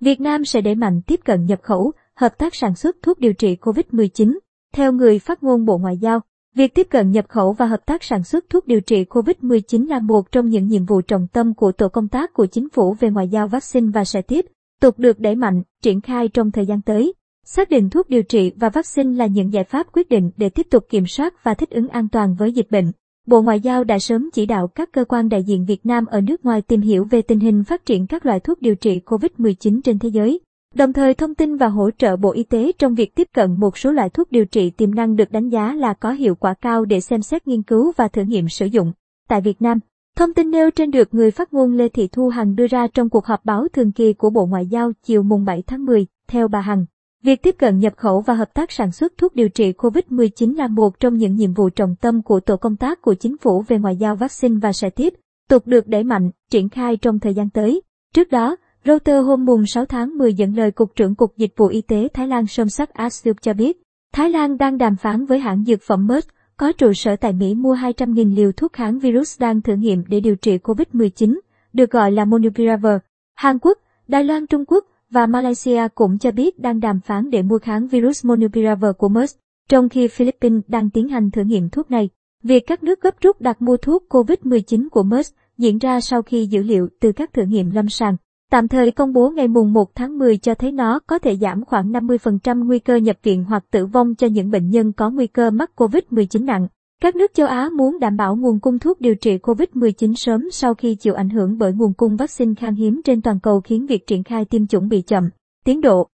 Việt Nam sẽ đẩy mạnh tiếp cận nhập khẩu, hợp tác sản xuất thuốc điều trị COVID-19. Theo người phát ngôn Bộ Ngoại giao, việc tiếp cận nhập khẩu và hợp tác sản xuất thuốc điều trị COVID-19 là một trong những nhiệm vụ trọng tâm của tổ công tác của chính phủ về ngoại giao vaccine và sẽ tiếp tục được đẩy mạnh, triển khai trong thời gian tới. Xác định thuốc điều trị và vaccine là những giải pháp quyết định để tiếp tục kiểm soát và thích ứng an toàn với dịch bệnh. Bộ Ngoại giao đã sớm chỉ đạo các cơ quan đại diện Việt Nam ở nước ngoài tìm hiểu về tình hình phát triển các loại thuốc điều trị COVID-19 trên thế giới, đồng thời thông tin và hỗ trợ Bộ Y tế trong việc tiếp cận một số loại thuốc điều trị tiềm năng được đánh giá là có hiệu quả cao để xem xét nghiên cứu và thử nghiệm sử dụng. Tại Việt Nam, thông tin nêu trên được người phát ngôn Lê Thị Thu Hằng đưa ra trong cuộc họp báo thường kỳ của Bộ Ngoại giao chiều mùng 7 tháng 10, theo bà Hằng. Việc tiếp cận nhập khẩu và hợp tác sản xuất thuốc điều trị COVID-19 là một trong những nhiệm vụ trọng tâm của tổ công tác của chính phủ về ngoại giao vaccine và sẽ tiếp tục được đẩy mạnh, triển khai trong thời gian tới. Trước đó, Reuters hôm mùng 6 tháng 10 dẫn lời Cục trưởng Cục Dịch vụ Y tế Thái Lan Somsak Asup cho biết, Thái Lan đang đàm phán với hãng dược phẩm Merck có trụ sở tại Mỹ mua 200.000 liều thuốc kháng virus đang thử nghiệm để điều trị COVID-19, được gọi là Monupiravir. Hàn Quốc, Đài Loan Trung Quốc và Malaysia cũng cho biết đang đàm phán để mua kháng virus Monupiravir của Merck, trong khi Philippines đang tiến hành thử nghiệm thuốc này. Việc các nước gấp rút đặt mua thuốc COVID-19 của Merck diễn ra sau khi dữ liệu từ các thử nghiệm lâm sàng tạm thời công bố ngày mùng 1 tháng 10 cho thấy nó có thể giảm khoảng 50% nguy cơ nhập viện hoặc tử vong cho những bệnh nhân có nguy cơ mắc COVID-19 nặng. Các nước châu Á muốn đảm bảo nguồn cung thuốc điều trị COVID-19 sớm sau khi chịu ảnh hưởng bởi nguồn cung vaccine khan hiếm trên toàn cầu khiến việc triển khai tiêm chủng bị chậm. Tiến độ